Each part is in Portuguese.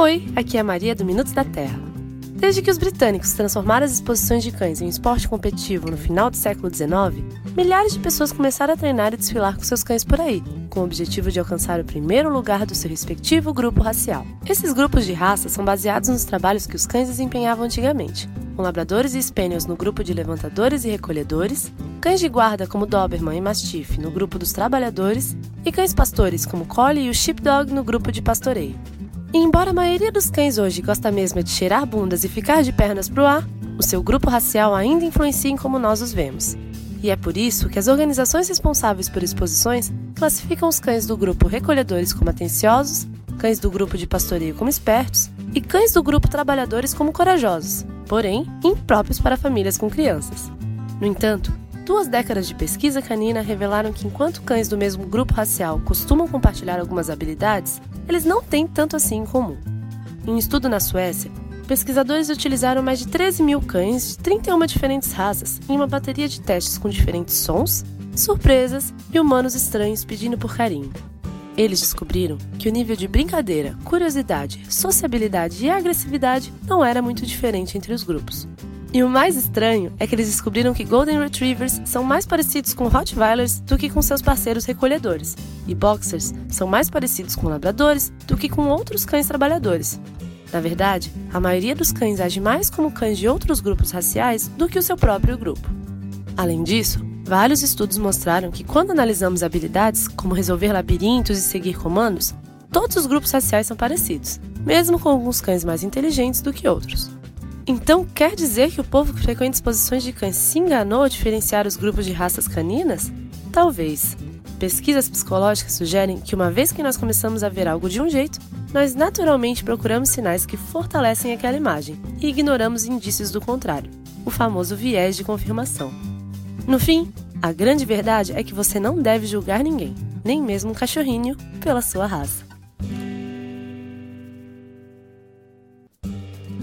Oi, aqui é a Maria do Minutos da Terra. Desde que os britânicos transformaram as exposições de cães em um esporte competitivo no final do século XIX, milhares de pessoas começaram a treinar e desfilar com seus cães por aí, com o objetivo de alcançar o primeiro lugar do seu respectivo grupo racial. Esses grupos de raça são baseados nos trabalhos que os cães desempenhavam antigamente, com labradores e spaniels no grupo de levantadores e recolhedores, cães de guarda como Doberman e Mastiff no grupo dos trabalhadores e cães pastores como Collie e o Sheepdog no grupo de pastoreio. E embora a maioria dos cães hoje gosta mesmo de cheirar bundas e ficar de pernas pro ar, o seu grupo racial ainda influencia em como nós os vemos. E é por isso que as organizações responsáveis por exposições classificam os cães do grupo recolhedores como atenciosos, cães do grupo de pastoreio como espertos e cães do grupo trabalhadores como corajosos, porém impróprios para famílias com crianças. No entanto, Duas décadas de pesquisa canina revelaram que enquanto cães do mesmo grupo racial costumam compartilhar algumas habilidades, eles não têm tanto assim em comum. Em um estudo na Suécia, pesquisadores utilizaram mais de 13 mil cães de 31 diferentes raças em uma bateria de testes com diferentes sons, surpresas e humanos estranhos pedindo por carinho. Eles descobriram que o nível de brincadeira, curiosidade, sociabilidade e agressividade não era muito diferente entre os grupos. E o mais estranho é que eles descobriram que Golden Retrievers são mais parecidos com Rottweilers do que com seus parceiros recolhedores, e Boxers são mais parecidos com labradores do que com outros cães trabalhadores. Na verdade, a maioria dos cães age mais como cães de outros grupos raciais do que o seu próprio grupo. Além disso, vários estudos mostraram que quando analisamos habilidades, como resolver labirintos e seguir comandos, todos os grupos raciais são parecidos, mesmo com alguns cães mais inteligentes do que outros. Então quer dizer que o povo que frequenta exposições de cães se enganou ao diferenciar os grupos de raças caninas? Talvez. Pesquisas psicológicas sugerem que uma vez que nós começamos a ver algo de um jeito, nós naturalmente procuramos sinais que fortalecem aquela imagem e ignoramos indícios do contrário, o famoso viés de confirmação. No fim, a grande verdade é que você não deve julgar ninguém, nem mesmo um cachorrinho, pela sua raça.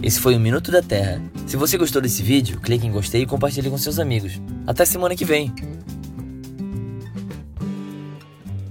Esse foi o Minuto da Terra. Se você gostou desse vídeo, clique em gostei e compartilhe com seus amigos. Até semana que vem!